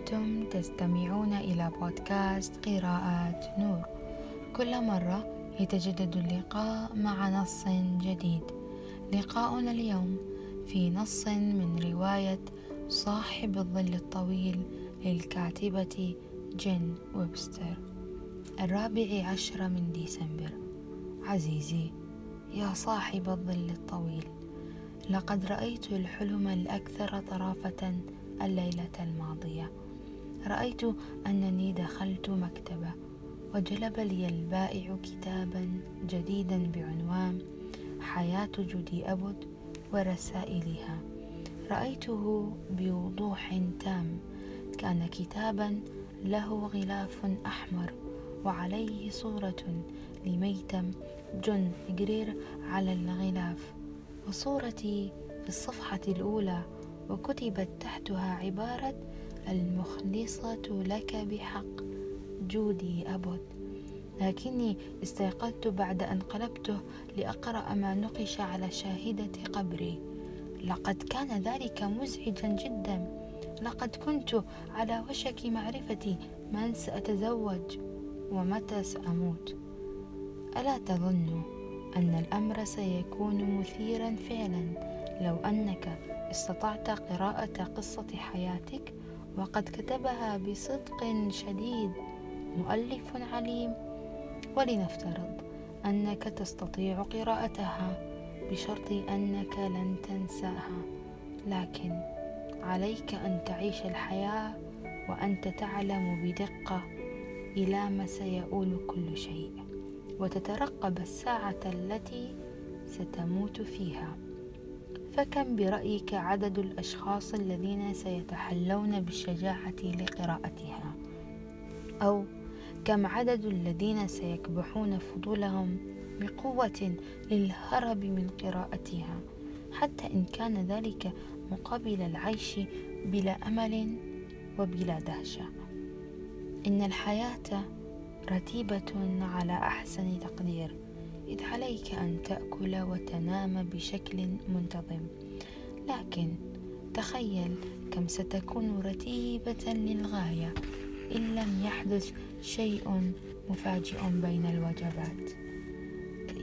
أنتم تستمعون إلى بودكاست قراءات نور. كل مرة يتجدد اللقاء مع نص جديد. لقاؤنا اليوم في نص من رواية صاحب الظل الطويل للكاتبة جين ويبستر. الرابع عشر من ديسمبر. عزيزي يا صاحب الظل الطويل لقد رأيت الحلم الأكثر طرافة الليلة الماضية. رأيت أنني دخلت مكتبة وجلب لي البائع كتابا جديدا بعنوان حياة جودي أبد ورسائلها رأيته بوضوح تام كان كتابا له غلاف أحمر وعليه صورة لميتم جون جرير على الغلاف. وصورتي في الصفحة الأولى وكتبت تحتها عبارة المخلصة لك بحق. جودي أبد لكني استيقظت بعد أن قلبته لأقرأ ما نقش على شاهدة قبري. لقد كان ذلك مزعجا جدا. لقد كنت على وشك معرفة من سأتزوج ومتى سأموت. ألا تظن أن الأمر سيكون مثيرا فعلا؟ لو أنك استطعت قراءة قصة حياتك؟ وقد كتبها بصدق شديد مؤلف عليم. ولنفترض أنك تستطيع قراءتها بشرط أنك لن تنساها. لكن عليك أن تعيش الحياة وأنت تعلم بدقة إلى ما سيؤول كل شيء. وتترقب الساعة التي ستموت فيها. فكم برأيك عدد الأشخاص الذين سيتحلون بالشجاعة لقراءتها؟ أو كم عدد الذين سيكبحون فضولهم بقوة للهرب من قراءتها حتى إن كان ذلك مقابل العيش بلا أمل وبلا دهشة؟ إن الحياة رتيبة على أحسن تقدير. إذ عليك أن تأكل وتنام بشكل منتظم. لكن تخيل كم ستكون رتيبة للغاية إن لم يحدث شيء مفاجئ بين الوجبات.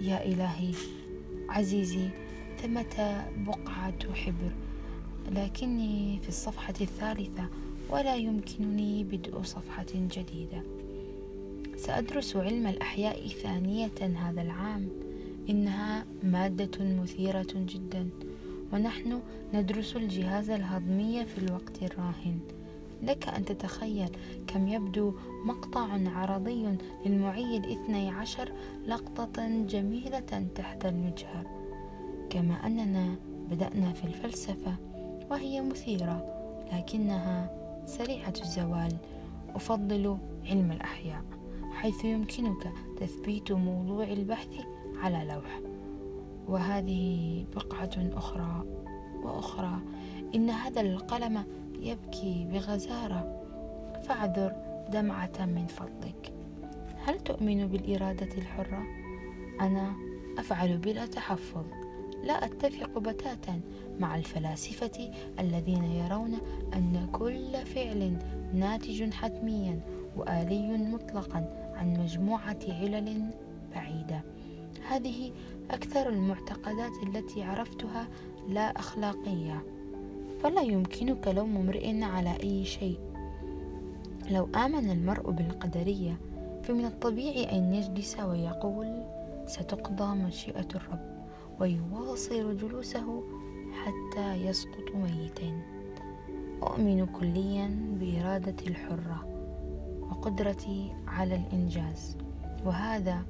يا إلهي عزيزي ثمة بقعة حبر؟ لكني في الصفحة الثالثة ولا يمكنني بدء صفحة جديدة. سأدرس علم الأحياء ثانية هذا العام. إنها مادة مثيرة جدا ونحن ندرس الجهاز الهضمي في الوقت الراهن. لك أن تتخيل كم يبدو مقطع عرضي للمعي الاثني عشر لقطة جميلة تحت المجهر كما أننا بدأنا في الفلسفة وهي مثيرة لكنها سريعة الزوال. أفضل علم الأحياء. حيث يمكنك تثبيت موضوع البحث على لوح. وهذه بقعة أخرى وأخرى. إن هذا القلم يبكي بغزارة. فاعذر دمعة من فضلك. هل تؤمن بالإرادة الحرة؟ أنا أفعل بلا تحفظ. لا أتفق بتاتا مع الفلاسفة الذين يرون أن كل فعل ناتج حتميا وآلي مطلقا. عن مجموعة علل بعيدة. هذه أكثر المعتقدات التي عرفتها لا أخلاقية. فلا يمكنك لوم امرئ على أي شيء. لو آمن المرء بالقدرية فمن الطبيعي أن يجلس ويقول ستقضى مشيئة الرب ويواصل جلوسه حتى يسقط ميتا أؤمن كليا بإرادة الحرة. وقدرتي على الإنجاز. وهذا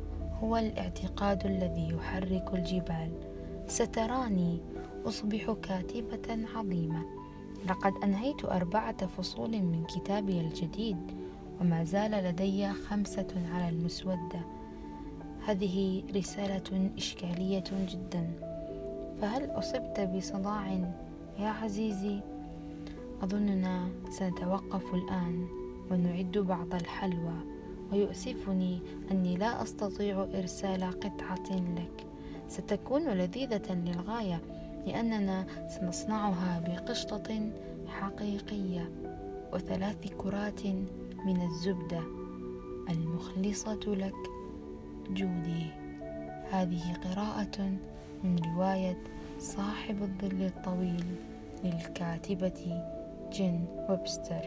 هو الاعتقاد الذي يحرك الجبال. ستراني أصبح كاتبة عظيمة. لقد أنهيت أربعة فصول من كتابي الجديد وما زال لدي خمسة على المسودة. هذه رسالة إشكالية جدا. فهل أصبت بصداع؟ يا عزيزي؟ أظننا سنتوقف الآن. ونعد بعض الحلوى ويؤسفني أني لا أستطيع إرسال قطعة لك. ستكون لذيذة للغاية لأننا سنصنعها بقشطة حقيقية وثلاث كرات من الزبدة المخلصة لك. جودي. هذه قراءة من رواية صاحب الظل الطويل للكاتبة جين ويبستر.